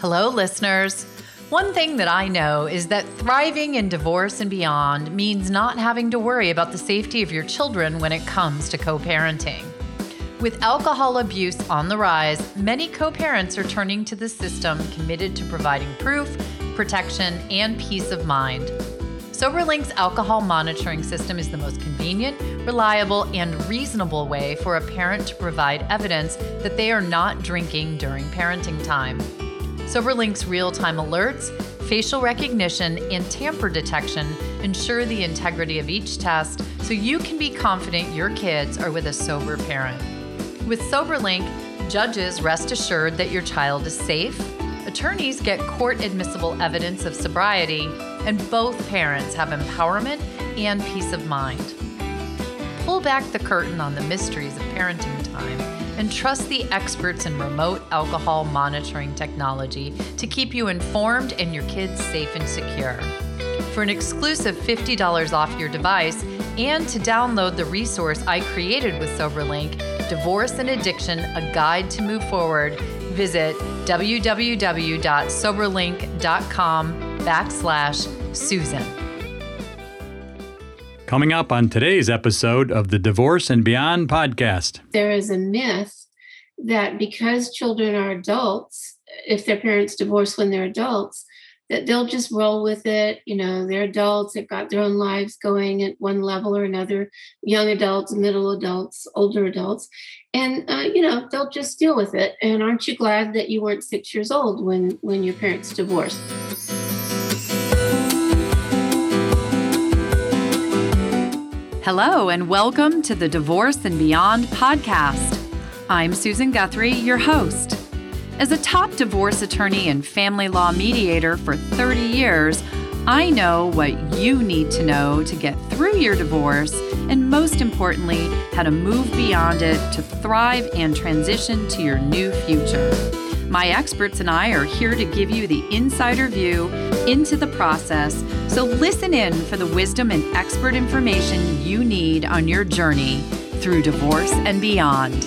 Hello, listeners. One thing that I know is that thriving in divorce and beyond means not having to worry about the safety of your children when it comes to co parenting. With alcohol abuse on the rise, many co parents are turning to the system committed to providing proof, protection, and peace of mind. SoberLink's alcohol monitoring system is the most convenient, reliable, and reasonable way for a parent to provide evidence that they are not drinking during parenting time. SoberLink's real time alerts, facial recognition, and tamper detection ensure the integrity of each test so you can be confident your kids are with a sober parent. With SoberLink, judges rest assured that your child is safe, attorneys get court admissible evidence of sobriety, and both parents have empowerment and peace of mind. Pull back the curtain on the mysteries of parenting time and trust the experts in remote alcohol monitoring technology to keep you informed and your kids safe and secure. For an exclusive $50 off your device and to download the resource I created with SoberLink, Divorce and Addiction A Guide to Move Forward, visit www.soberlink.com backslash Susan. Coming up on today's episode of the Divorce and Beyond podcast. There is a myth that because children are adults, if their parents divorce when they're adults, that they'll just roll with it. You know, they're adults, they've got their own lives going at one level or another, young adults, middle adults, older adults. And, uh, you know, they'll just deal with it. And aren't you glad that you weren't six years old when, when your parents divorced? Hello, and welcome to the Divorce and Beyond podcast. I'm Susan Guthrie, your host. As a top divorce attorney and family law mediator for 30 years, I know what you need to know to get through your divorce, and most importantly, how to move beyond it to thrive and transition to your new future. My experts and I are here to give you the insider view into the process, so listen in for the wisdom and expert information you need on your journey through divorce and beyond.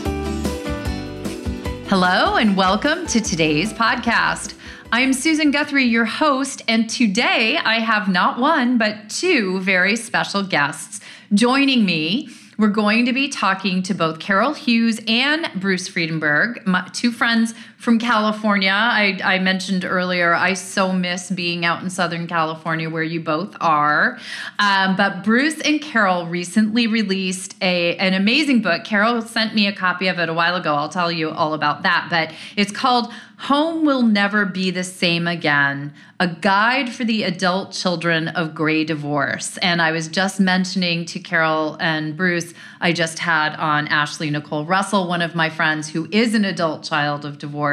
Hello, and welcome to today's podcast. I'm Susan Guthrie, your host, and today I have not one, but two very special guests joining me we're going to be talking to both Carol Hughes and Bruce Fredenburg, my, two friends from California. I, I, mentioned earlier, I so miss being out in Southern California where you both are. Um, but Bruce and Carol recently released a, an amazing book. Carol sent me a copy of it a while ago. I'll tell you all about that. But it's called Home Will Never Be the Same Again A Guide for the Adult Children of Gray Divorce. And I was just mentioning to Carol and Bruce, I just had on Ashley Nicole Russell, one of my friends who is an adult child of divorce.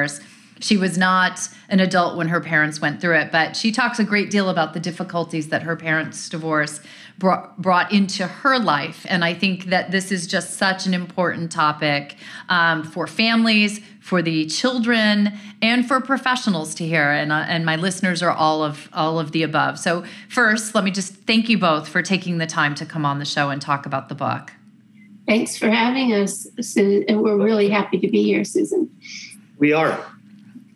She was not an adult when her parents went through it, but she talks a great deal about the difficulties that her parents' divorce brought, brought into her life. And I think that this is just such an important topic um, for families, for the children, and for professionals to hear. And, uh, and my listeners are all of all of the above. So first, let me just thank you both for taking the time to come on the show and talk about the book. Thanks for having us, and we're really happy to be here, Susan. We are.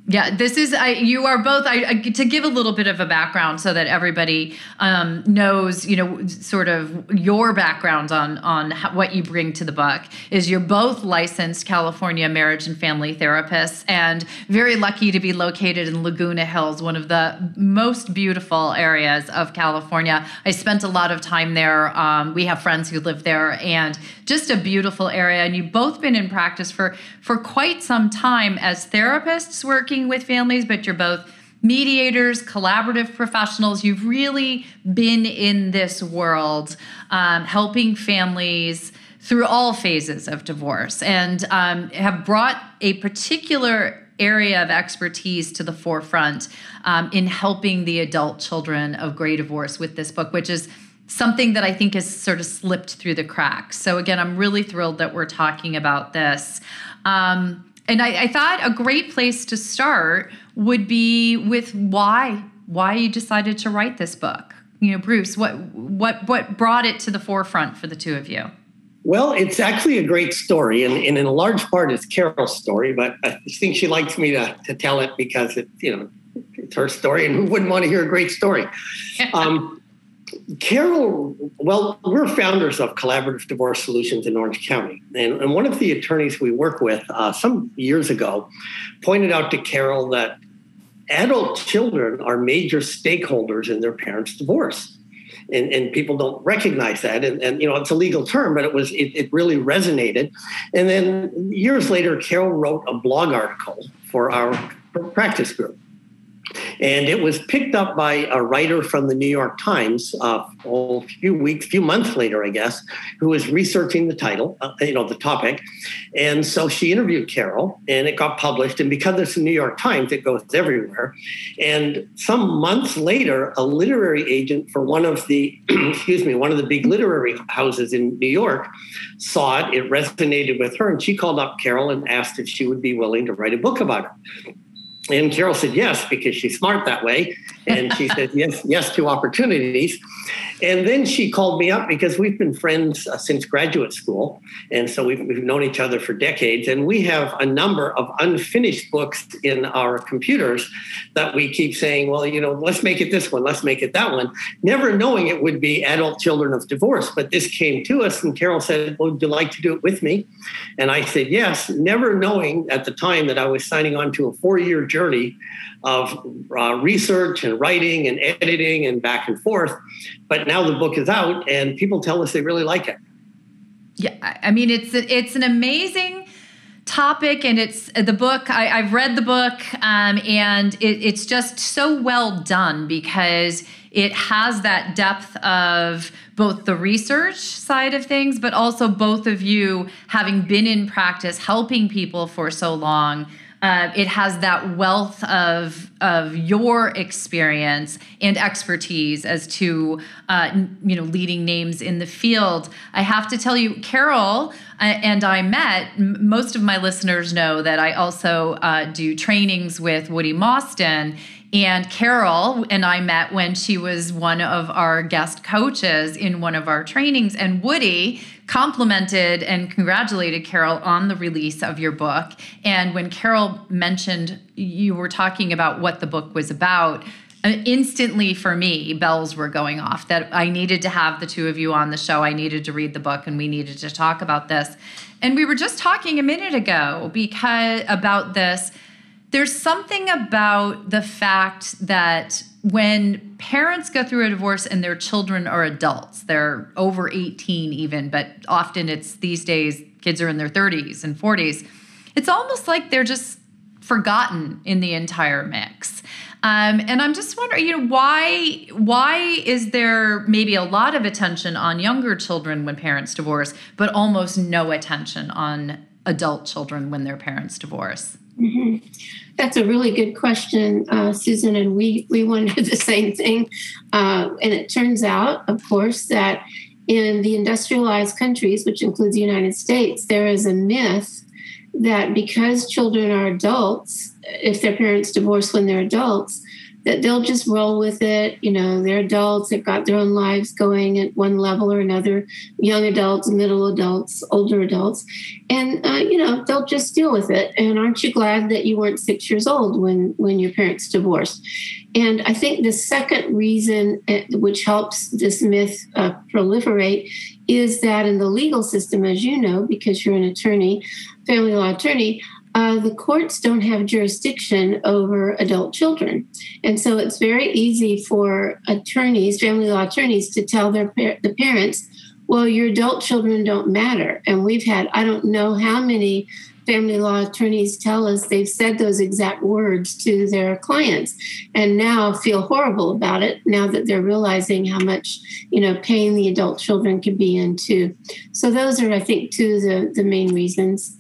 Yeah, this is I, you are both. I, I, to give a little bit of a background so that everybody um, knows, you know, sort of your background on on how, what you bring to the book. Is you're both licensed California marriage and family therapists, and very lucky to be located in Laguna Hills, one of the most beautiful areas of California. I spent a lot of time there. Um, we have friends who live there, and just a beautiful area. And you've both been in practice for for quite some time as therapists working working with families, but you're both mediators, collaborative professionals. You've really been in this world um, helping families through all phases of divorce and um, have brought a particular area of expertise to the forefront um, in helping the adult children of gray divorce with this book, which is something that I think has sort of slipped through the cracks. So, again, I'm really thrilled that we're talking about this. Um, and I, I thought a great place to start would be with why why you decided to write this book. You know, Bruce, what what what brought it to the forefront for the two of you? Well, it's actually a great story, and, and in a large part, it's Carol's story. But I think she likes me to, to tell it because it, you know, it's her story, and who wouldn't want to hear a great story? Um, Carol, well, we're founders of Collaborative Divorce Solutions in Orange County. And, and one of the attorneys we work with uh, some years ago pointed out to Carol that adult children are major stakeholders in their parents' divorce. And, and people don't recognize that. And, and, you know, it's a legal term, but it was it, it really resonated. And then years later, Carol wrote a blog article for our practice group. And it was picked up by a writer from the New York Times uh, a few weeks, a few months later, I guess, who was researching the title, uh, you know, the topic. And so she interviewed Carol and it got published. And because it's the New York Times, it goes everywhere. And some months later, a literary agent for one of the, excuse me, one of the big literary houses in New York saw it. It resonated with her. And she called up Carol and asked if she would be willing to write a book about it. And Carol said yes because she's smart that way. And she said yes, yes to opportunities. And then she called me up because we've been friends uh, since graduate school. And so we've, we've known each other for decades. And we have a number of unfinished books in our computers that we keep saying, well, you know, let's make it this one, let's make it that one, never knowing it would be adult children of divorce. But this came to us, and Carol said, well, Would you like to do it with me? And I said, yes, never knowing at the time that I was signing on to a four year journey of uh, research and writing and editing and back and forth. But now the book is out, and people tell us they really like it. Yeah, I mean it's it's an amazing topic, and it's the book. I, have read the book, um, and it, it's just so well done because it has that depth of both the research side of things, but also both of you having been in practice, helping people for so long uh, it has that wealth of of your experience and expertise as to uh, you know leading names in the field. I have to tell you, Carol uh, and I met. Most of my listeners know that I also uh, do trainings with Woody Mosten. And Carol and I met when she was one of our guest coaches in one of our trainings. And Woody complimented and congratulated Carol on the release of your book. And when Carol mentioned you were talking about what the book was about, uh, instantly for me, bells were going off that I needed to have the two of you on the show. I needed to read the book and we needed to talk about this. And we were just talking a minute ago because about this. There's something about the fact that when parents go through a divorce and their children are adults, they're over 18 even, but often it's these days kids are in their 30s and 40s. It's almost like they're just forgotten in the entire mix. Um, and I'm just wondering, you know, why why is there maybe a lot of attention on younger children when parents divorce, but almost no attention on adult children when their parents divorce? Mm-hmm. That's a really good question, uh, Susan. And we we wondered the same thing. Uh, and it turns out, of course, that in the industrialized countries, which includes the United States, there is a myth that because children are adults, if their parents divorce when they're adults, that they'll just roll with it. You know, they're adults, they've got their own lives going at one level or another, young adults, middle adults, older adults. And, uh, you know, they'll just deal with it. And aren't you glad that you weren't six years old when, when your parents divorced? And I think the second reason uh, which helps this myth uh, proliferate is that in the legal system, as you know, because you're an attorney, family law attorney, uh, the courts don't have jurisdiction over adult children. And so it's very easy for attorneys, family law attorneys, to tell their the parents, well, your adult children don't matter. And we've had, I don't know how many family law attorneys tell us they've said those exact words to their clients and now feel horrible about it now that they're realizing how much you know pain the adult children could be in too so those are i think two of the, the main reasons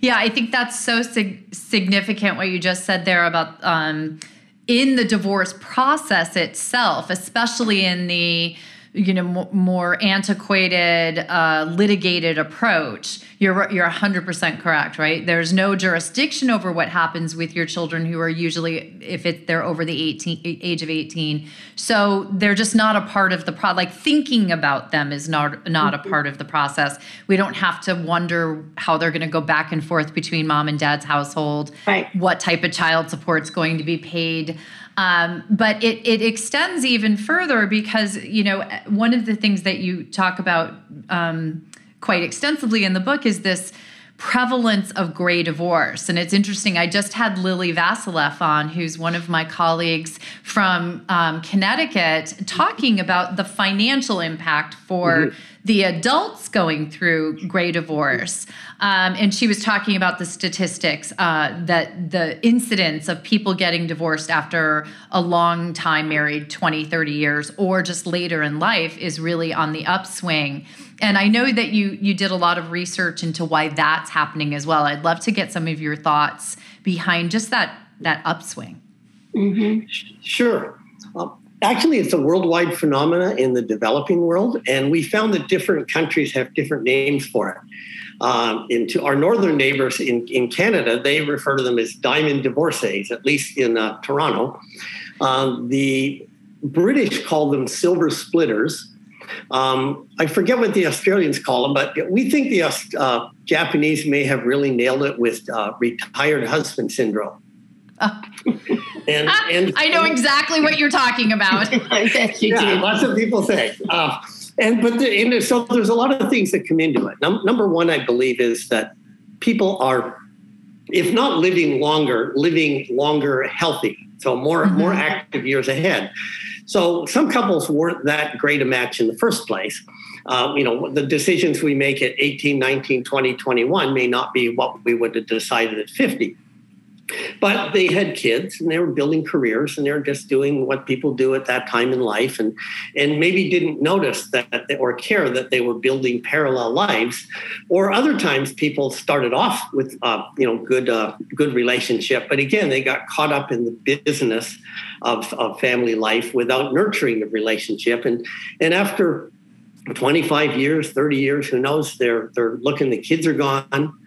yeah, I think that's so sig- significant what you just said there about um, in the divorce process itself, especially in the you know m- more antiquated uh, litigated approach you're you're 100% correct right? There's no jurisdiction over what happens with your children who are usually if it they're over the 18 age of 18 so they're just not a part of the pro like thinking about them is not not a part of the process. We don't have to wonder how they're going to go back and forth between mom and dad's household right. what type of child support is going to be paid um, but it, it extends even further because, you know, one of the things that you talk about um, quite extensively in the book is this prevalence of gray divorce. And it's interesting. I just had Lili Vasileff on, who's one of my colleagues from um, Connecticut, talking about the financial impact for mm-hmm. The adults going through gray divorce. Um, and she was talking about the statistics uh, that the incidence of people getting divorced after a long time married 20, 30 years, or just later in life is really on the upswing and I know that you you did a lot of research into why that's happening as well. I'd love to get some of your thoughts behind just that that upswing. Mm-hmm. Sure. Uh, actually, it's a worldwide phenomena in the developing world, and we found that different countries have different names for it. Um, into our northern neighbors in, in Canada, they refer to them as diamond divorcees, at least in uh, Toronto. Um, the British call them silver splitters, um, I forget what the Australians call them, but we think the uh, Japanese may have really nailed it with uh, retired husband syndrome. And, and, I know exactly what you're talking about. I bet you yeah, do. Lots of people say. Uh, and but the, and so there's a lot of things that come into it. Num- number one, I believe, is that people are, if not living longer, living longer healthy. So more mm-hmm. more active years ahead. So some couples weren't that great a match in the first place. Um, you know, the decisions we make at 18, 19, 20, 21 may not be what we would have decided at 50. But they had kids and they were building careers and they were just doing what people do at that time in life and, and maybe didn't notice that or care that they were building parallel lives. Or other times people started off with, uh, you know, good, uh, good relationship. But again, they got caught up in the business of, of family life without nurturing the relationship. And, and after 25 years, 30 years, who knows, they're, they're looking, the kids are gone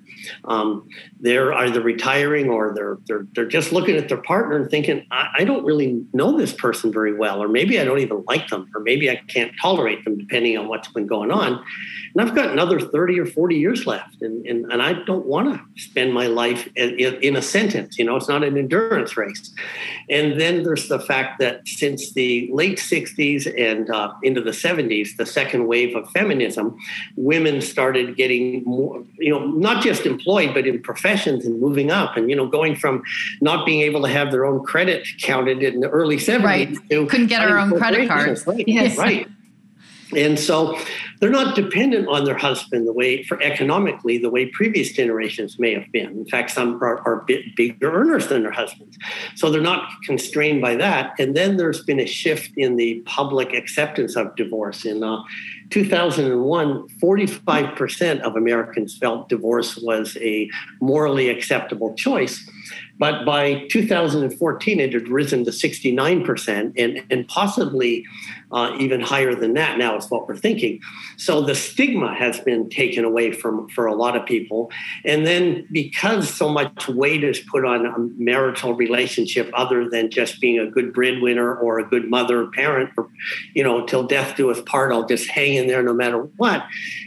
um, they're either retiring or they're, they're, they're just looking at their partner and thinking, I, I, don't really know this person very well, or maybe I don't even like them, or maybe I can't tolerate them, depending on what's been going on. And I've got another 30 or 40 years left, and, and, and I don't want to spend my life in, in a sentence. You know, it's not an endurance race. And then there's the fact that since the late 60s and uh, into the 70s, the second wave of feminism, women started getting more, you know, not just employed, but in professions and moving up and, you know, going from not being able to have their own credit counted in the early 70s right. to couldn't get our own credit cards. Right. Yes. right. And so they're not dependent on their husband the way, for economically, the way previous generations may have been. In fact, some are, are bit bigger earners than their husbands. So they're not constrained by that. And then there's been a shift in the public acceptance of divorce. In uh, 2001, 45% of Americans felt divorce was a morally acceptable choice. But by 2014, it had risen to 69% and, and possibly uh, even higher than that now is what we're thinking. So the stigma has been taken away from for a lot of people. And then because so much weight is put on a marital relationship other than just being a good breadwinner or a good mother or parent or, you know, till death do us part, I'll just hang in there no matter what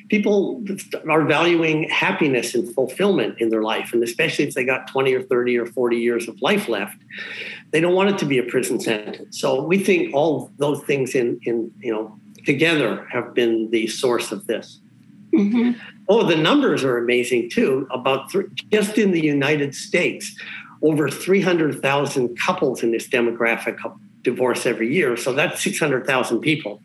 people are valuing happiness and fulfillment in their life and especially if they got 20 or 30 or 40 years of life left they don't want it to be a prison sentence. So we think all those things in in you know together have been the source of this. Mm-hmm. oh the numbers are amazing too. About th- just in the united states over 300000 couples in this demographic divorce every year. So that's 600,000 people.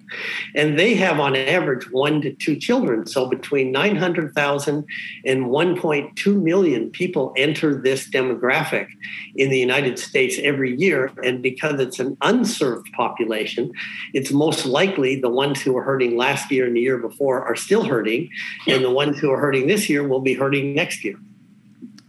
And they have on average one to two children. So between 900,000 and 1.2 million people enter this demographic in the United States every year. And because it's an unserved population, it's most likely the ones who were hurting last year and the year before are still hurting. And the ones who are hurting this year will be hurting next year.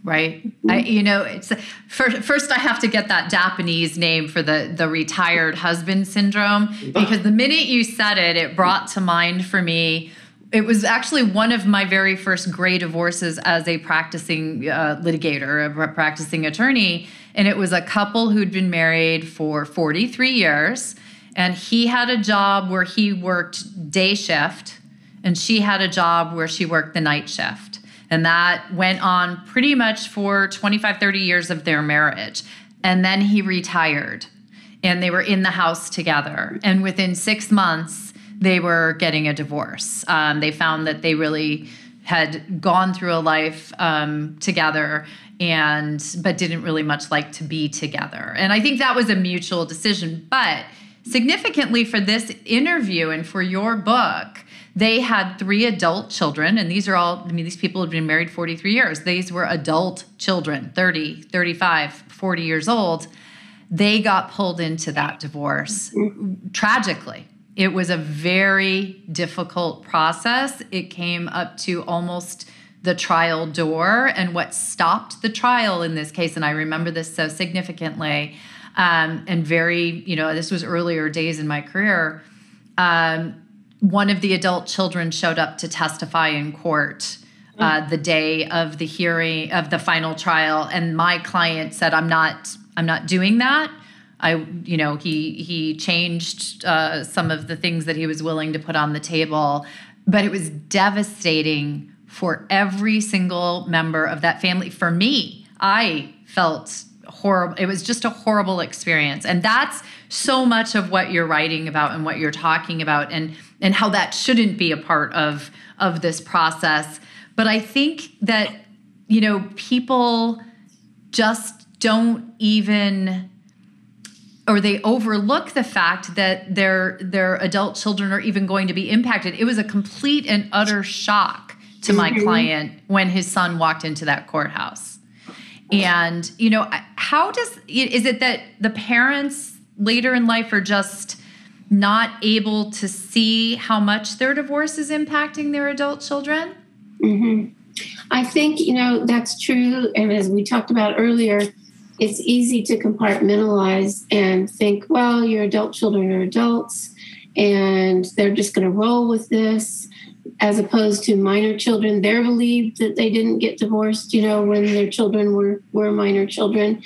Right? I, you know it's first, first i have to get that japanese name for the the retired husband syndrome because the minute you said it it brought to mind for me it was actually one of my very first gray divorces as a practicing uh, litigator a practicing attorney and it was a couple who'd been married for 43 years and he had a job where he worked day shift and she had a job where she worked the night shift and that went on pretty much for 25, 30 years of their marriage. And then he retired and they were in the house together. And within six months, they were getting a divorce. Um, they found that they really had gone through a life um, together and but didn't really much like to be together and i think that was a mutual decision but significantly for this interview and for your book they had three adult children, and these are all, I mean, these people had been married 43 years. These were adult children, 30, 35, 40 years old. They got pulled into that divorce tragically. It was a very difficult process. It came up to almost the trial door. And what stopped the trial in this case, and I remember this so significantly, um, and very, you know, this was earlier days in my career. Um, one of the adult children showed up to testify in court uh, the day of the hearing of the final trial and my client said i'm not i'm not doing that. I you know he he changed uh, some of the things that he was willing to put on the table but it was devastating for every single member of that family. For me i felt horrible it was just a horrible experience. And that's so much of what you're writing about and what you're talking about and and how that shouldn't be a part of of this process. But i think that you know people just don't even or they overlook the fact that their their adult children are even going to be impacted. It was a complete and utter shock to my mm-hmm. client when his son walked into that courthouse and you know how does is it that the parents later in life are just not able to see how much their divorce is impacting their adult children? Mm-hmm. I think, you know, that's true. And as we talked about earlier, it's easy to compartmentalize and think, well, your adult children are adults and they're just going to roll with this as opposed to minor children. They're believed that they didn't get divorced, you know, when their children were, were minor children.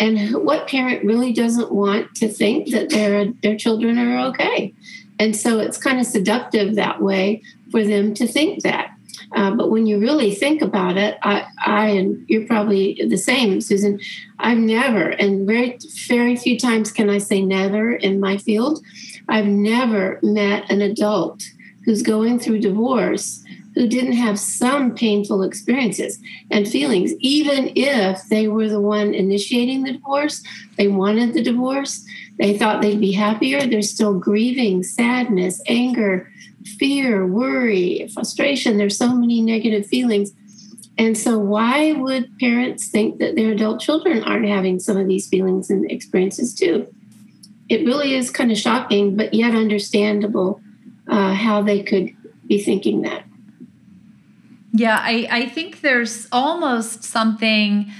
And what parent really doesn't want to think that their their children are okay? And so it's kind of seductive that way for them to think that. Uh, but when you really think about it, I, I and you're probably the same, Susan. I've never, and very very few times can I say never in my field. I've never met an adult who's going through divorce who didn't have some painful experiences and feelings, even if they were the one initiating the divorce, they wanted the divorce, they thought they'd be happier, they're still grieving, sadness, anger, fear, worry, frustration. There's so many negative feelings. And so, why would parents think that their adult children aren't having some of these feelings and experiences too? It really is kind of shocking, but yet understandable uh, how they could be thinking that. Yeah, I, I think there's almost something,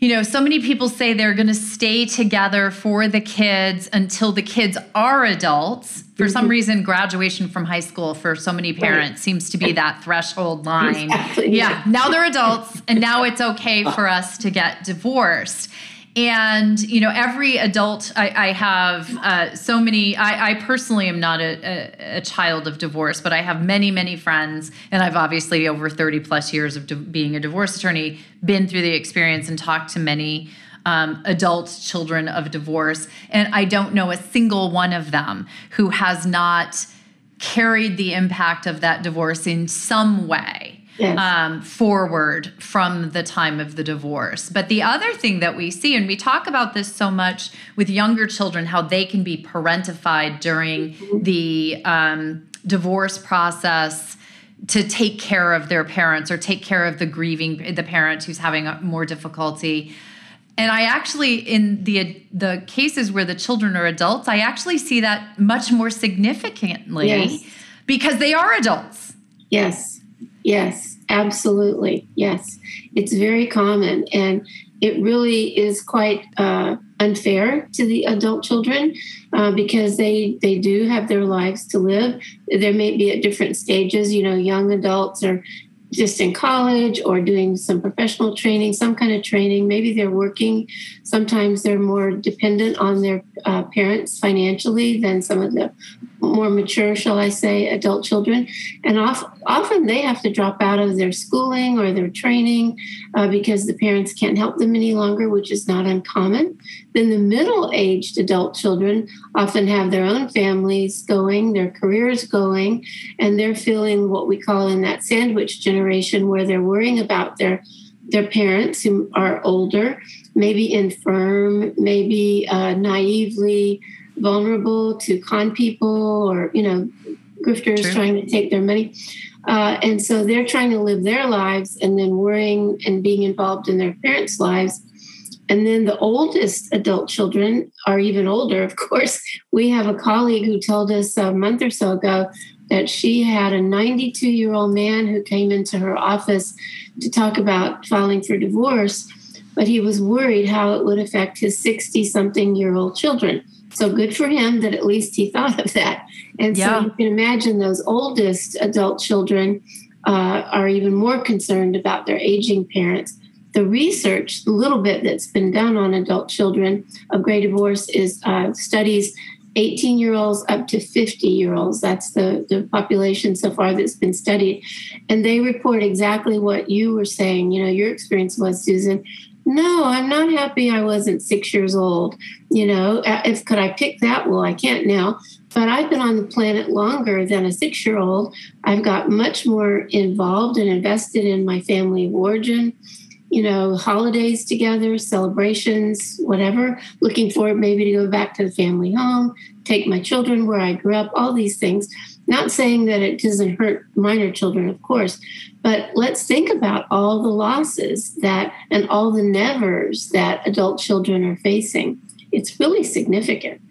you know, so many people say they're going to stay together for the kids until the kids are adults. For mm-hmm. some reason, graduation from high school for so many parents right. seems to be that threshold line. Exactly. Yeah, now they're adults, and now it's okay for us to get divorced and you know every adult i, I have uh, so many I, I, personally am not a, a, a, child of divorce but i have many many friends. And i've obviously over 30 plus years of di- being a divorce attorney been through the experience and talked to many um, adult children of divorce. And i don't know a single one of them who has not carried the impact of that divorce in some way yes. um, forward from the time of the divorce. But the other thing that we see, and we talk about this so much with younger children, how they can be parentified during mm-hmm. the um, divorce process to take care of their parents or take care of the grieving the parent who's having more difficulty and i actually in the the cases where the children are adults i actually see that much more significantly yes. because they are adults yes Yes. Absolutely. Yes. It's very common. And it really is quite uh, unfair to the adult children uh, because they they do have their lives to live. There may be at different stages. You know, young adults are just in college or doing some professional training, some kind of training. Maybe they're working. Sometimes they're more dependent on their uh, parents financially than some of the more mature, shall I say, adult children. And often they have to drop out of their schooling or their training uh, because the parents can't help them any longer, which is not uncommon. Then the middle aged adult children often have their own families going, their careers going, and they're feeling what we call in that sandwich generation where they're worrying about their their parents who are older, maybe infirm, maybe uh, naively vulnerable to con people or you know grifters True. trying to take their money. Uh, and so they're trying to live their lives and then worrying and being involved in their parents lives. And then the oldest adult children are even older of course. We have a colleague who told us a month or so ago that she had a 92 year old man who came into her office to talk about filing for divorce but he was worried how it would affect his 60 something year old children so good for him that at least he thought of that. And yeah. so you can imagine those oldest adult children uh, are even more concerned about their aging parents. The research, the little bit that's been done on adult children of gray divorce, is uh, studies 18 year olds up to 50 year olds. That's the, the population so far that's been studied. And they report exactly what you were saying. You know, your experience was, Susan, no, I'm not happy I wasn't six years old. You know, if could I pick that? Well, I can't now. But I've been on the planet longer than a six year old. I've got much more involved and invested in my family of origin, you know, holidays together, celebrations, whatever. Looking forward maybe to go back to the family home, take my children where I grew up, all these things. Not saying that it doesn't hurt minor children, of course, but let's think about all the losses that and all the nevers that adult children are facing. It's really significant.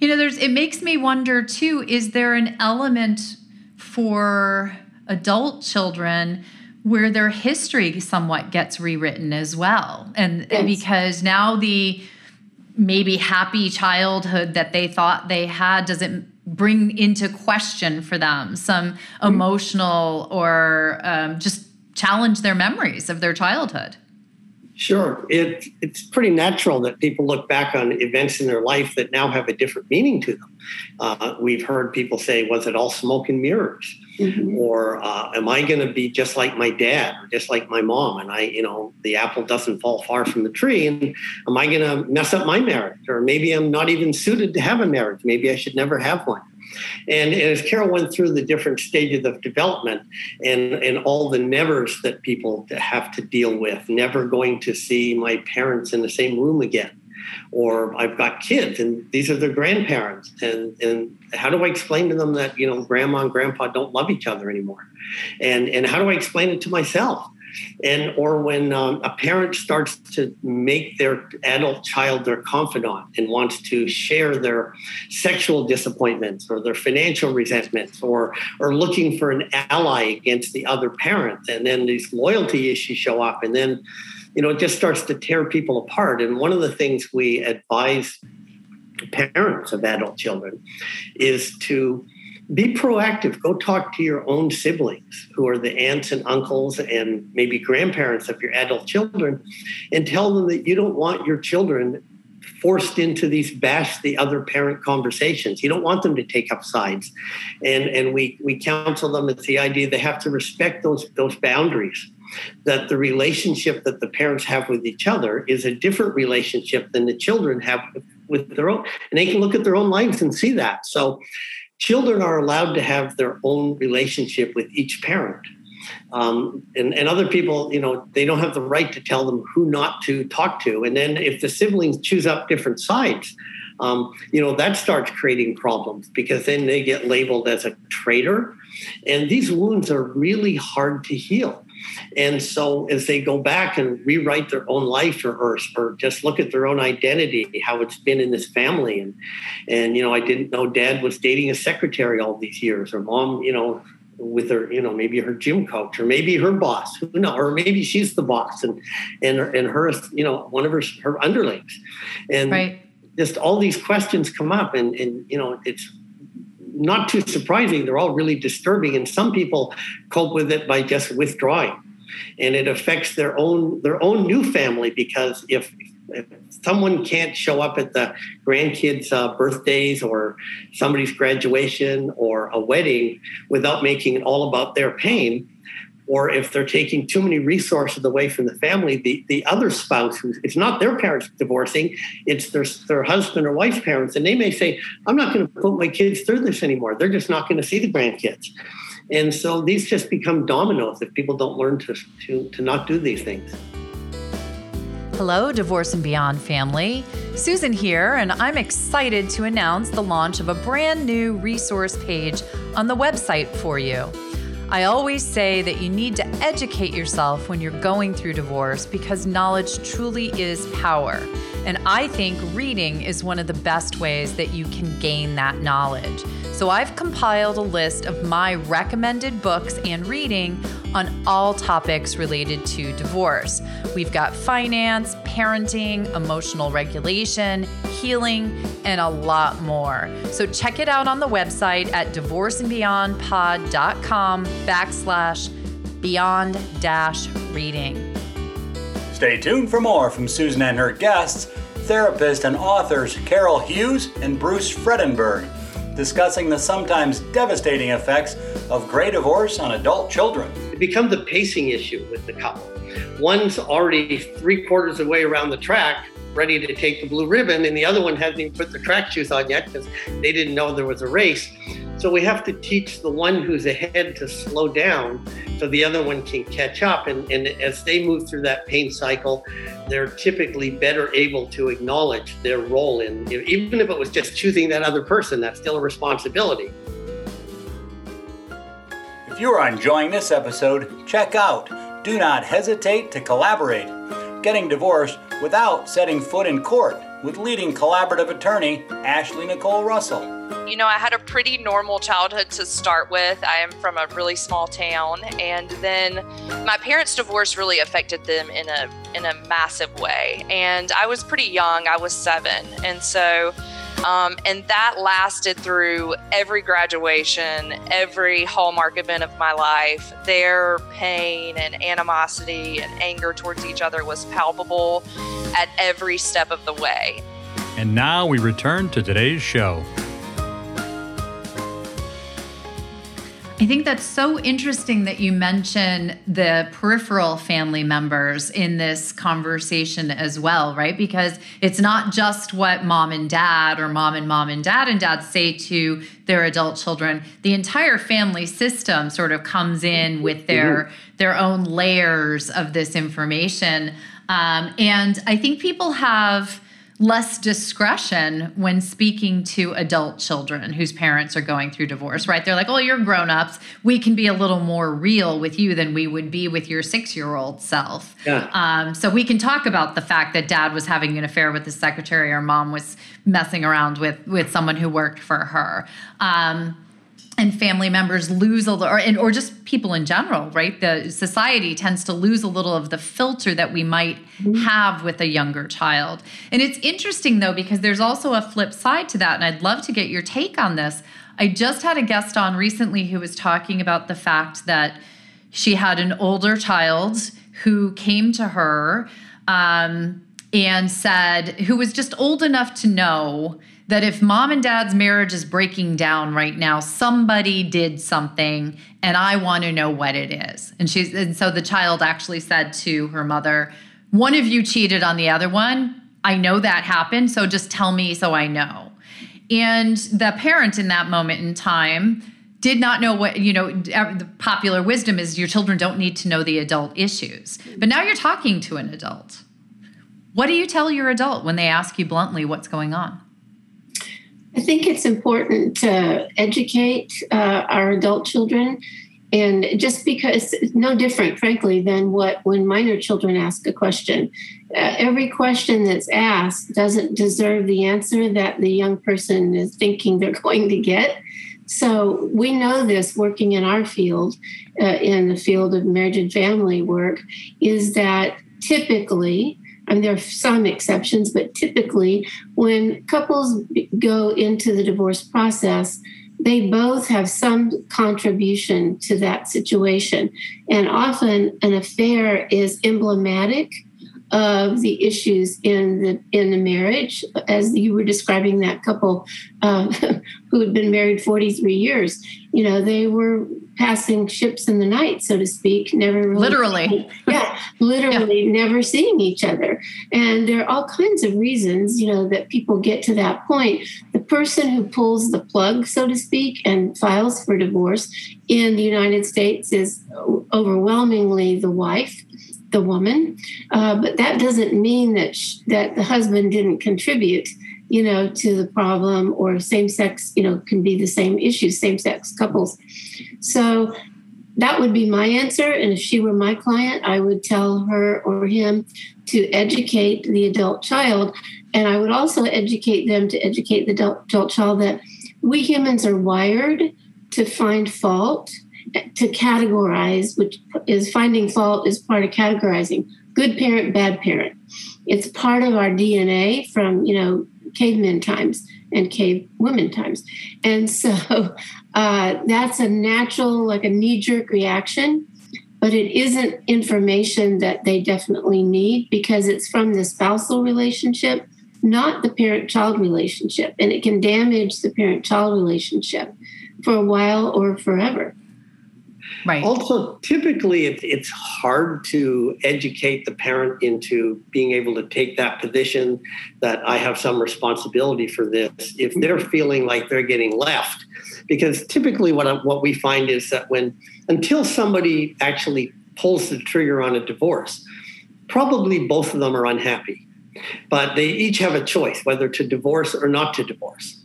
You know, there's it makes me wonder too, is there an element for adult children where their history somewhat gets rewritten as well? And yes. because now the maybe happy childhood that they thought they had doesn't bring into question for them some mm-hmm. emotional or um, just challenge their memories of their childhood Sure. It, it's pretty natural that people look back on events in their life that now have a different meaning to them. Uh, we've heard people say, was it all smoke and mirrors? Mm-hmm. Or uh, am I going to be just like my dad or just like my mom? And I, you know, the apple doesn't fall far from the tree. And am I going to mess up my marriage? Or maybe I'm not even suited to have a marriage. Maybe I should never have one. And, as Carol went through the different stages of development and, and all the nevers that people have to deal with, never going to see my parents in the same room again. Or I've got kids and these are their grandparents. And, and how do I explain to them that, you know, grandma and grandpa don't love each other anymore? And, and how do I explain it to myself? And or when um, a parent starts to make their adult child their confidant and wants to share their sexual disappointments or their financial resentments or or looking for an ally against the other parent and then these loyalty issues show up and then you know it just starts to tear people apart and one of the things we advise parents of adult children is to be proactive. Go talk to your own siblings who are the aunts and uncles and maybe grandparents of your adult children and tell them that you don't want your children forced into these bash the other parent conversations. You don't want them to take up sides. And and we we counsel them it's the idea they have to respect those those boundaries. That the relationship that the parents have with each other is a different relationship than the children have with their own. And they can look at their own lives and see that. So children are allowed to have their own relationship with each parent. Um, and, and other people, you know, they don't have the right to tell them who not to talk to. And then if the siblings choose up different sides, um, you know, that starts creating problems because then they get labeled as a traitor. And these wounds are really hard to heal. And so as they go back and rewrite their own life or, or, or, just look at their own identity, how it's been in this family. And, and, you know, I didn't know dad was dating a secretary all these years or mom, you know, with her, you know, maybe her gym coach or maybe her boss, who know, or maybe she's the boss and and and her, you know, one of her her underlings, and right. just all these questions come up, and and you know, it's not too surprising. They're all really disturbing, and some people cope with it by just withdrawing, and it affects their own their own new family because if if someone can't show up at the grandkids' uh, birthdays or somebody's graduation or a wedding without making it all about their pain, or if they're taking too many resources away from the family, the, the other spouse, who it's not their parents divorcing, it's their, their husband or wife's parents, and they may say, I'm not going to put my kids through this anymore. They're just not going to see the grandkids. And so these just become dominoes if people don't learn to, to, to not do these things. Hello, Divorce and Beyond family. Susan here, and I'm excited to announce the launch of a brand new resource page on the website for you. I always say that you need to educate yourself when you're going through divorce because knowledge truly is power. And I think reading is one of the best ways that you can gain that knowledge. So I've compiled a list of my recommended books and reading on all topics related to divorce. We've got finance, parenting, emotional regulation, healing, and a lot more. So check it out on the website at divorceandbeyondpod.com backslash beyond dash reading. Stay tuned for more from Susan and her guests, therapist and authors Carol Hughes and Bruce Fredenburg discussing the sometimes devastating effects of gray divorce on adult children. It becomes a pacing issue with the couple. One's already three quarters of the way around the track, ready to take the blue ribbon, and the other one hasn't even put their track shoes on yet because they didn't know there was a race. So we have to teach the one who's ahead to slow down so the other one can catch up. And, and as they move through that pain cycle, they're typically better able to acknowledge their role in, even if it was just choosing that other person, that's still a responsibility. If you are enjoying this episode, check out Do Not Hesitate to Collaborate Getting Divorced Without Setting Foot in Court with leading collaborative attorney Ashley Nicole Russell. You know, I had a pretty normal childhood to start with. I am from a really small town, and then my parents' divorce really affected them in a in a massive way. And I was pretty young; I was seven, and so. Um, and that lasted through every graduation, every hallmark event of my life. Their pain and animosity and anger towards each other was palpable at every step of the way. And now we return to today's show. I think that's so interesting that you mention the peripheral family members in this conversation as well, right? Because it's not just what mom and dad or mom and mom and dad and dad say to their adult children. The entire family system sort of comes in with their their own layers of this information. Um, and I think people have less discretion when speaking to adult children whose parents are going through divorce, right? They're like, oh, you're grown ups. We can be a little more real with you than we would be with your six year old self. Yeah. Um, so we can talk about the fact that dad was having an affair with his secretary or mom was messing around with, with someone who worked for her. Um, and family members lose a little, or, or just people in general, right? The society tends to lose a little of the filter that we might mm-hmm. have with a younger child. And it's interesting though, because there's also a flip side to that. And I'd love to get your take on this. I just had a guest on recently who was talking about the fact that she had an older child who came to her um, and said, who was just old enough to know that if mom and dad's marriage is breaking down right now, somebody did something and I want to know what it is. And she's and so the child actually said to her mother, "One of you cheated on the other one. I know that happened, so just tell me so I know." And the parent in that moment in time did not know what, you know, the popular wisdom is your children don't need to know the adult issues. But now you're talking to an adult. What do you tell your adult when they ask you bluntly what's going on? I think it's important to educate uh, our adult children. And just because no different, frankly, than what when minor children ask a question. Uh, every question that's asked doesn't deserve the answer that the young person is thinking they're going to get. So we know this working in our field, uh, in the field of marriage and family work, is that typically, and there are some exceptions, but typically when couples go into the divorce process, they both have some contribution to that situation. And often an affair is emblematic of the issues in the in the marriage, as you were describing that couple uh, who had been married 43 years. You know, they were passing ships in the night, so to speak, never really literally, yeah, literally yeah. never seeing each other. And there are all kinds of reasons, you know, that people get to that point. The person who pulls the plug, so to speak, and files for divorce in the United States is overwhelmingly the wife the woman, uh, but that doesn't mean that sh- that the husband didn't contribute, you know, to the problem. Or same sex, you know, can be the same issue. Same sex couples. So that would be my answer. And if she were my client, I would tell her or him to educate the adult child, and I would also educate them to educate the adult, adult child that we humans are wired to find fault to categorize, which is finding fault is part of categorizing good parent, bad parent. It's part of our DNA from, you know, cavemen times and cave women times. And so uh, that's a natural, like a knee jerk reaction, but it isn't information that they definitely need because it's from the spousal relationship, not the parent child relationship. And it can damage the parent child relationship for a while or forever. Right. Also, typically, it, it's hard to educate the parent into being able to take that position that I have some responsibility for this if they're feeling like they're getting left. Because typically, what, I, what we find is that when, until somebody actually pulls the trigger on a divorce, probably both of them are unhappy. But they each have a choice whether to divorce or not to divorce.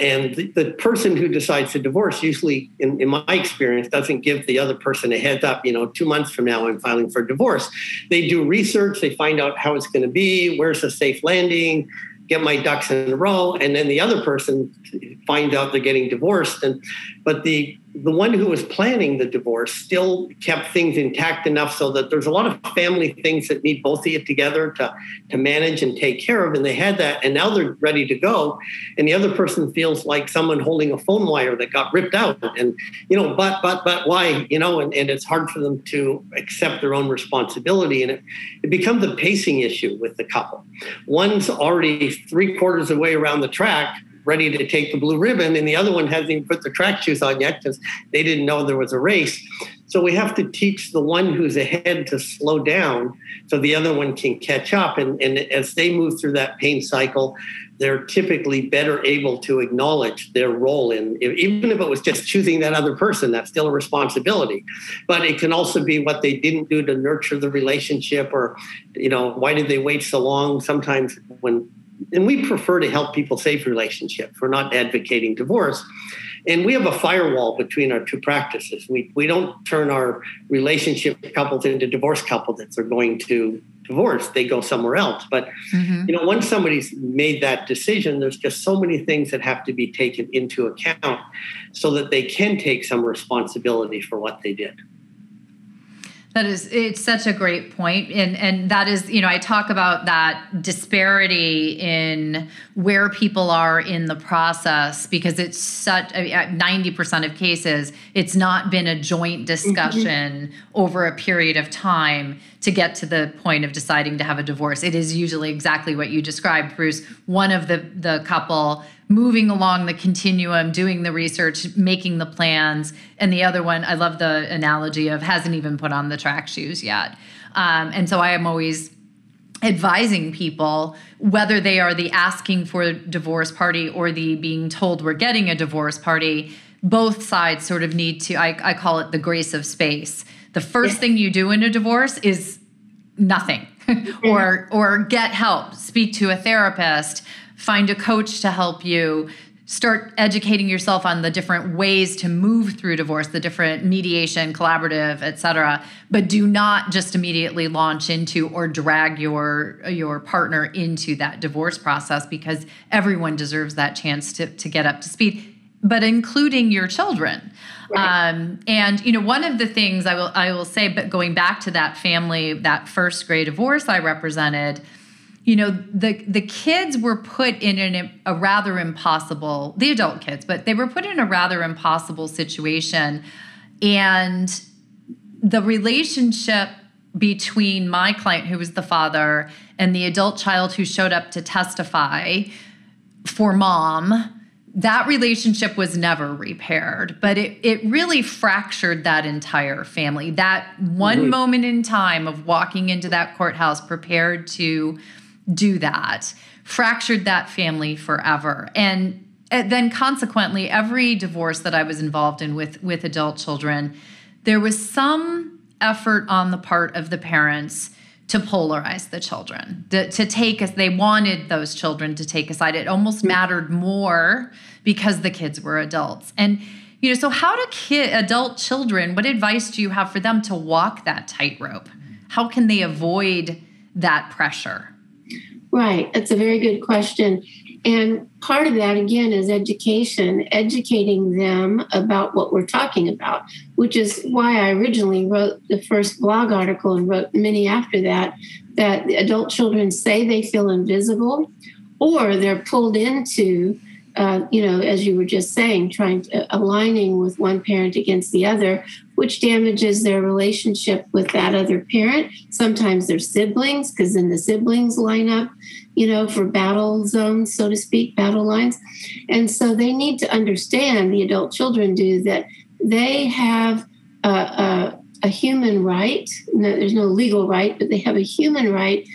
And the, the, person who decides to divorce usually, in, in, my experience, doesn't give the other person a heads up, you know, two months from now I'm filing for divorce. They do research, they find out how it's going to be, where's a safe landing, get my ducks in a row, and then the other person finds out they're getting divorced. And but the the one who was planning the divorce still kept things intact enough so that there's a lot of family things that need both of you together to, to manage and take care of. And they had that, and now they're ready to go. And the other person feels like someone holding a phone wire that got ripped out. And, you know, but, but, but why, you know, and, and it's hard for them to accept their own responsibility. And it, it becomes a pacing issue with the couple. One's already three quarters of the way around the track ready to take the blue ribbon, and the other one hasn't even put their track shoes on yet because they didn't know there was a race. So we have to teach the one who's ahead to slow down so the other one can catch up. And, and as they move through that pain cycle, they're typically better able to acknowledge their role in even if it was just choosing that other person that's still a responsibility but it can also be what they didn't do to nurture the relationship or you know why did they wait so long sometimes when and we prefer to help people save relationships. We're not advocating divorce. And we have a firewall between our two practices. We, we don't turn our relationship couples into divorce couples that are going to divorce. They go somewhere else. But mm-hmm. you know, once somebody's made that decision, there's just so many things that have to be taken into account so that they can take some responsibility for what they did. That is, it's such a great point, and and that is, you know, I talk about that disparity in where people are in the process because it's such ninety percent of cases, it's not been a joint discussion mm-hmm. over a period of time to get to the point of deciding to have a divorce. It is usually exactly what you described, Bruce. One of the the couple moving along the continuum, doing the research, making the plans. And the other one, I love the analogy of hasn't even put on the track shoes yet. Um, and so I am always advising people whether they are the asking for divorce party or the being told we're getting a divorce party both sides sort of need to i, I call it the grace of space the first thing you do in a divorce is nothing or or get help. Speak to a therapist find a coach to help you start educating yourself on the different ways to move through divorce the different mediation collaborative etc but do not just immediately launch into or drag your your partner into that divorce process because everyone deserves that chance to, to get up to speed but including your children. Right. Um, and you know, one of the things I will I will say, but going back to that family, that first gray divorce I represented, you know, the the kids were put in an, a rather impossible, the adult kids, but they were put in a rather impossible situation, and the relationship between my client, who was the father, and the adult child who showed up to testify for mom that relationship was never repaired, but it, it really fractured that entire family. That one mm-hmm. moment in time of walking into that courthouse prepared to do that fractured that family forever. And, and then consequently, every divorce that I was involved in with, with adult children, there was some effort on the part of the parents to polarize the children, to, to take us, they wanted those children to take a side. It almost mattered more because the kids were adults. And, you know, so how do kid, adult children, what advice do you have for them to walk that tightrope? How can they avoid that pressure? Right. That's a very good question. And part of that, again, is education, educating them about what we're talking about, which is why I originally wrote the first blog article and wrote many after that, that adult children say they feel invisible or they're pulled into uh, you know, as you were just saying, trying to, aligning with one parent against the other, which damages their relationship with that other parent. Sometimes they're siblings, because then the siblings line up, you know, for battle zones, so to speak, battle lines. And so they need to understand, the adult children do, that they have a, a, a human right. No, there's no legal right, but they have a human right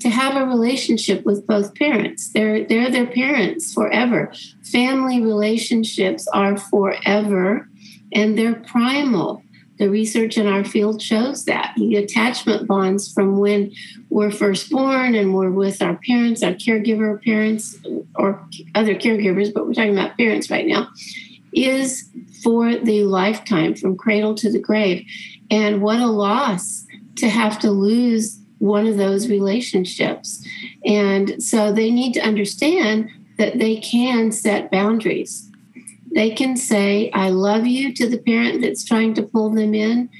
to have a relationship with both parents. They're they're their parents forever. Family relationships are forever and they're primal. The research in our field shows that the attachment bonds from when we're first born and we're with our parents, our caregiver parents, or other caregivers, but we're talking about parents right now, is for the lifetime from cradle to the grave. And what a loss to have to lose one of those relationships. And so they need to understand that they can set boundaries. They can say, I love you to the parent that's trying to pull them in.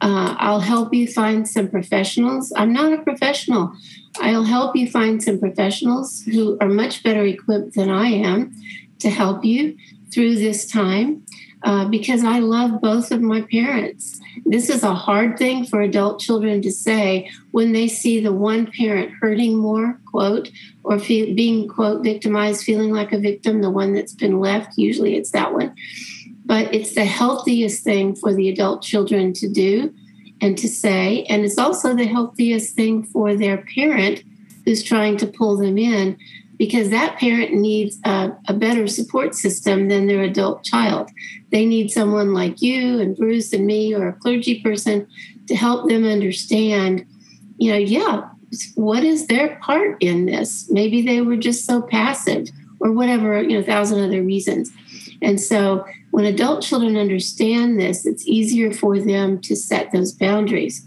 Uh, I'll help you find some professionals. I'm not a professional. I'll help you find some professionals who are much better equipped than I am to help you through this time uh, because I love both of my parents. This is a hard thing for adult children to say when they see the one parent hurting more, quote, or feel, being, quote, victimized, feeling like a victim, the one that's been left. Usually it's that one. But it's the healthiest thing for the adult children to do and to say. And it's also the healthiest thing for their parent who's trying to pull them in because that parent needs a, a, better support system than their adult child. They need someone like you and Bruce and me or a clergy person to help them understand, you know, yeah, what is their part in this? Maybe they were just so passive or whatever, you know, a thousand other reasons. And so when adult children understand this, it's easier for them to set those boundaries.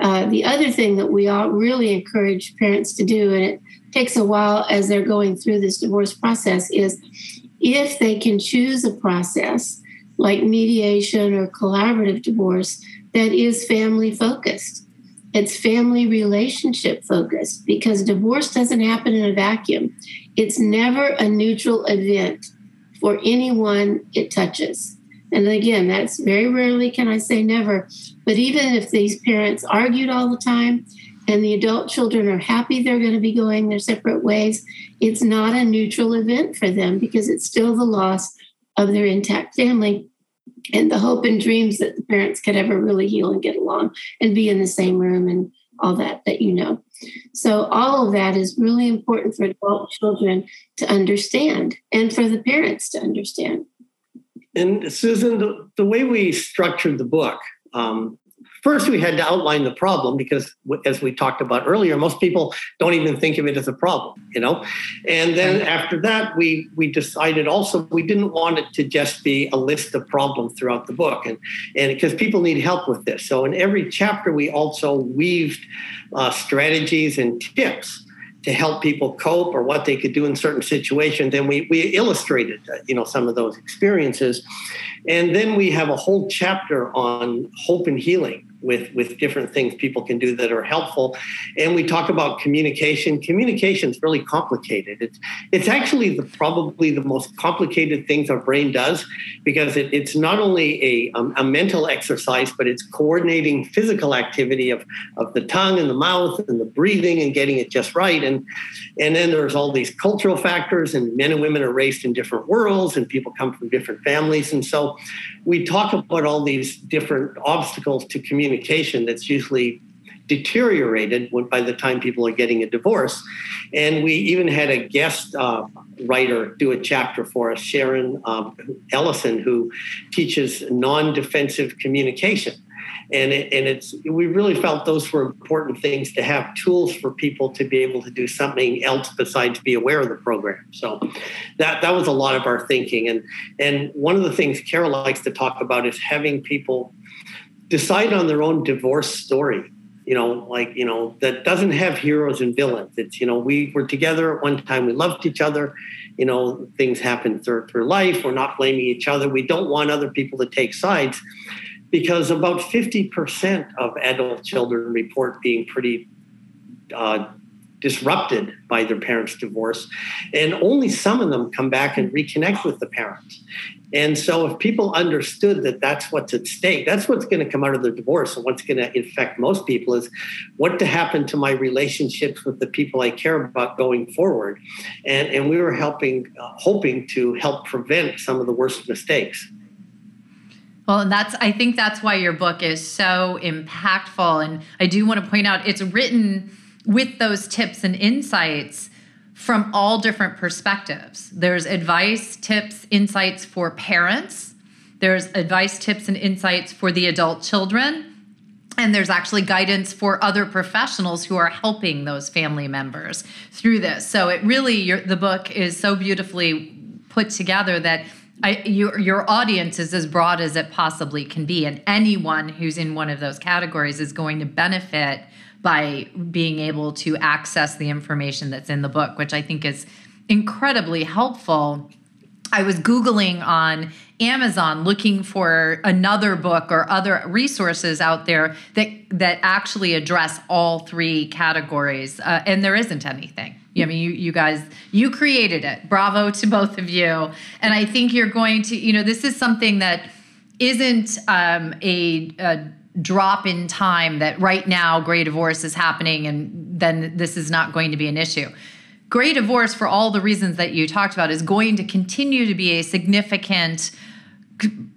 Uh, the other thing that we all really encourage parents to do, and it takes a while as they're going through this divorce process is if they can choose a process like mediation or collaborative divorce that is family focused. It's family relationship focused because divorce doesn't happen in a vacuum. It's never a neutral event for anyone it touches. And again, that's very rarely can I say never. But even if these parents argued all the time and the adult children are happy they're going to be going their separate ways, it's not a neutral event for them because it's still the loss of their intact family and the hope and dreams that the parents could ever really heal and get along and be in the same room and all that that you know. So all of that is really important for adult children to understand and for the parents to understand. And Susan, the, the way we structured the book, um, First, we had to outline the problem because, as we talked about earlier, most people don't even think of it as a problem, you know. And then after that, we we decided also we didn't want it to just be a list of problems throughout the book, and and because people need help with this. So in every chapter, we also weaved uh, strategies and tips to help people cope or what they could do in certain situations. And we, we illustrated, uh, you know, some of those experiences. And then we have a whole chapter on hope and healing with with different things people can do that are helpful. And we talk about communication. Communication is really complicated. It's it's actually the probably the most complicated things our brain does because it, it's not only a, um, a mental exercise but it's coordinating physical activity of of the tongue and the mouth and the breathing and getting it just right. And and then there's all these cultural factors and men and women are raised in different worlds and people come from different families. And so we talk about all these different obstacles to communication that's usually deteriorated by the time people are getting a divorce. And we even had a guest uh, writer do a chapter for us, Sharon um, Ellison, who teaches non defensive communication and it, and it's we really felt those were important things to have tools for people to be able to do something else besides be aware of the program. So that that was a lot of our thinking, and and one of the things Carol likes to talk about is having people decide on their own divorce story you know, like, you know, that doesn't have heroes and villains. It's, you know, we were together at one time, we loved each other, you know, things happen through, through life, we're not blaming each other. We don't want other people to take sides because about 50% of adult children report being pretty uh, disrupted by their parents' divorce, and only some of them come back and reconnect with the parents. And so, if people understood that that's what's at stake, that's what's going to come out of the divorce, and what's going to infect most people is what to happen to my relationships with the people I care about going forward. And, and we were helping, uh, hoping to help prevent some of the worst mistakes. Well, and that's I think that's why your book is so impactful and I do want to point out it's written with those tips and insights from all different perspectives. There's advice, tips, insights for parents. There's advice, tips and insights for the adult children. And there's actually guidance for other professionals who are helping those family members through this. So it really, the book is so beautifully put together that I, your your audience is as broad as it possibly can be, and anyone who's in one of those categories is going to benefit by being able to access the information that's in the book, which I think is incredibly helpful. I was googling on Amazon looking for another book or other resources out there that that actually address all three categories, uh, and there isn't anything. I mean, you you guys you created it. Bravo to both of you. And I think you're going to, you know, this is something that isn't um, a, a drop in time that right now gray divorce is happening and then this is not going to be an issue. Gray divorce, for all the reasons that you talked about, is going to continue to be a significant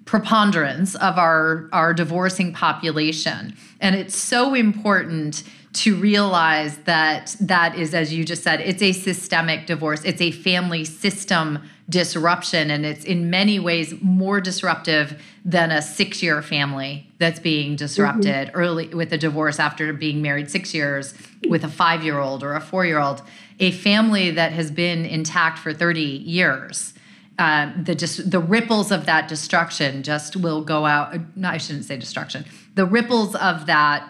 preponderance of our, our divorcing population. And it's so important to realize that that is, as you just said, it's a systemic divorce, it's a family system disruption, and it's in many ways more disruptive than a six year family that's being disrupted mm-hmm. early with a divorce after being married six years with a five year old or a four year old. A family that has been intact for 30 years. Uh, the just the ripples of that destruction just will go out. No, I shouldn't say destruction. The ripples of that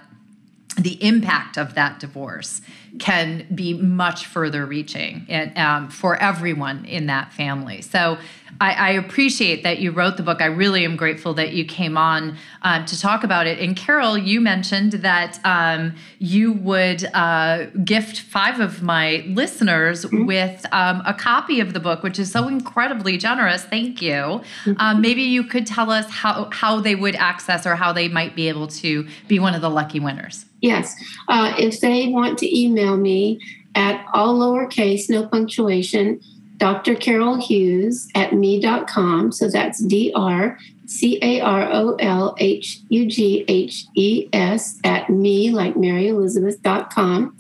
the impact of that divorce can be much further reaching and, um, for everyone in that family. So I, I, appreciate that you wrote the book. I really am grateful that you came on um, to talk about it. And Carol, you mentioned that um, you would uh, gift five of my listeners mm-hmm. with um, a copy of the book, which is so incredibly generous. Thank you. Mm-hmm. Um, maybe you could tell us how, how they would access or how they might be able to be one of the lucky winners. Yes. Uh, if they want to email me at all lowercase, no punctuation, Dr. Carol Hughes at me.com. So that's D R C A R O L H U G H E S at me, like Mary Elizabeth.com.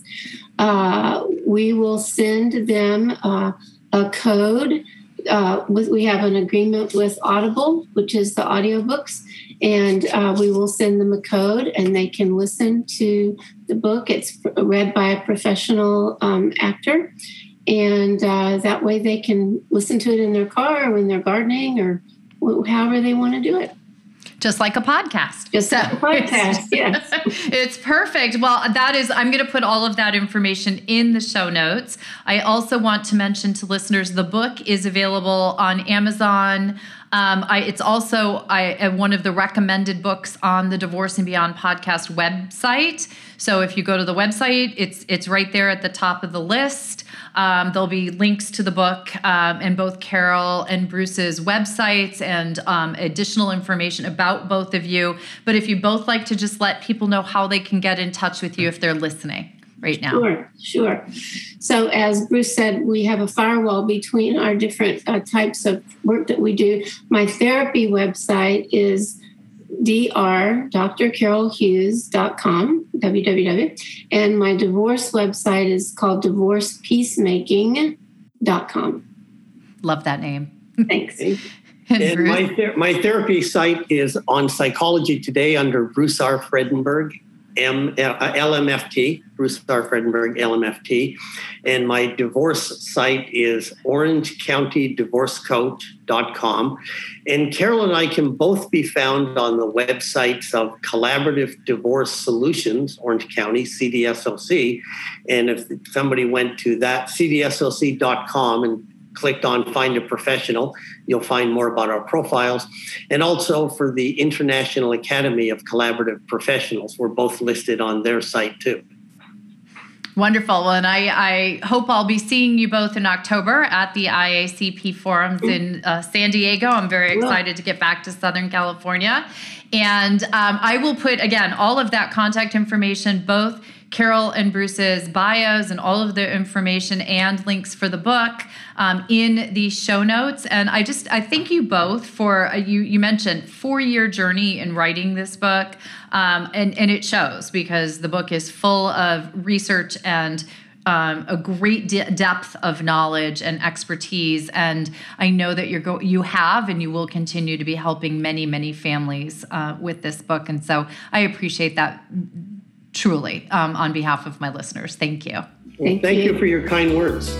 Uh, we will send them uh, a code. Uh, with, we have an agreement with Audible, which is the audiobooks, and uh, we will send them a code and they can listen to the book. It's read by a professional um, actor, and uh, that way they can listen to it in their car or when they're gardening or however they want to do it. Just like a podcast. Just like a podcast, yes. it's perfect. Well, that is, I'm going to put all of that information in the show notes. I also want to mention to listeners the book is available on Amazon. Um, I, it's also I, uh, one of the recommended books on the Divorce and Beyond podcast website. So if you go to the website, it's it's right there at the top of the list. Um, there'll be links to the book um, and both Carol and Bruce's websites and um, additional information about both of you. But if you both like to just let people know how they can get in touch with you if they're listening right now. Sure, sure. So, as Bruce said, we have a firewall between our different uh, types of work that we do. My therapy website is drcarolhughes.com, www. And my divorce website is called divorcepeacemaking.com. Love that name. Thanks. and my, ther- my therapy site is on Psychology Today under Bruce R. Fredenburg, M, uh, LMFT, Bruce R. Fredenburg, LMFT. And my divorce site is orangecountydivorcecoach.com. And Carol and I can both be found on the websites of Collaborative Divorce Solutions, Orange County, CDSOC. And if somebody went to that, cdsoc.com, and clicked on Find a Professional, you'll find more about our profiles. And also for the International Academy of Collaborative Professionals, we're both listed on their site too. Wonderful. Well, and I, I hope I'll be seeing you both in October at the IACP forums in uh, San Diego. I'm very excited to get back to Southern California. And um, I will put, again, all of that contact information, both Carol and Bruce's bios and all of the information and links for the book um, in the show notes. And I just I thank you both for uh, you you mentioned four year journey in writing this book, um, and and it shows because the book is full of research and. Um, a great de- depth of knowledge and expertise, and I know that you're go- you have and you will continue to be helping many many families uh, with this book, and so I appreciate that truly um, on behalf of my listeners. Thank you. Well, thank, thank you. you for your kind words.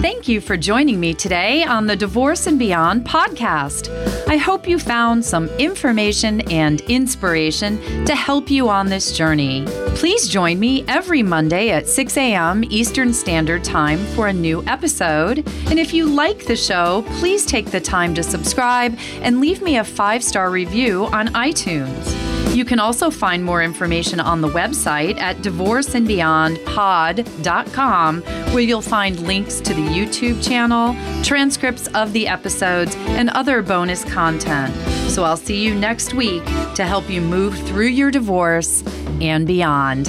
Thank you for joining me today on the Divorce and Beyond podcast. I hope you found some information and inspiration to help you on this journey. Please join me every Monday at 6 a.m. Eastern Standard Time for a new episode. And if you like the show, please take the time to subscribe and leave me a five star review on iTunes. You can also find more information on the website at divorceandbeyondpod.com, where you'll find links to the YouTube channel, transcripts of the episodes, and other bonus content. So I'll see you next week to help you move through your divorce and beyond.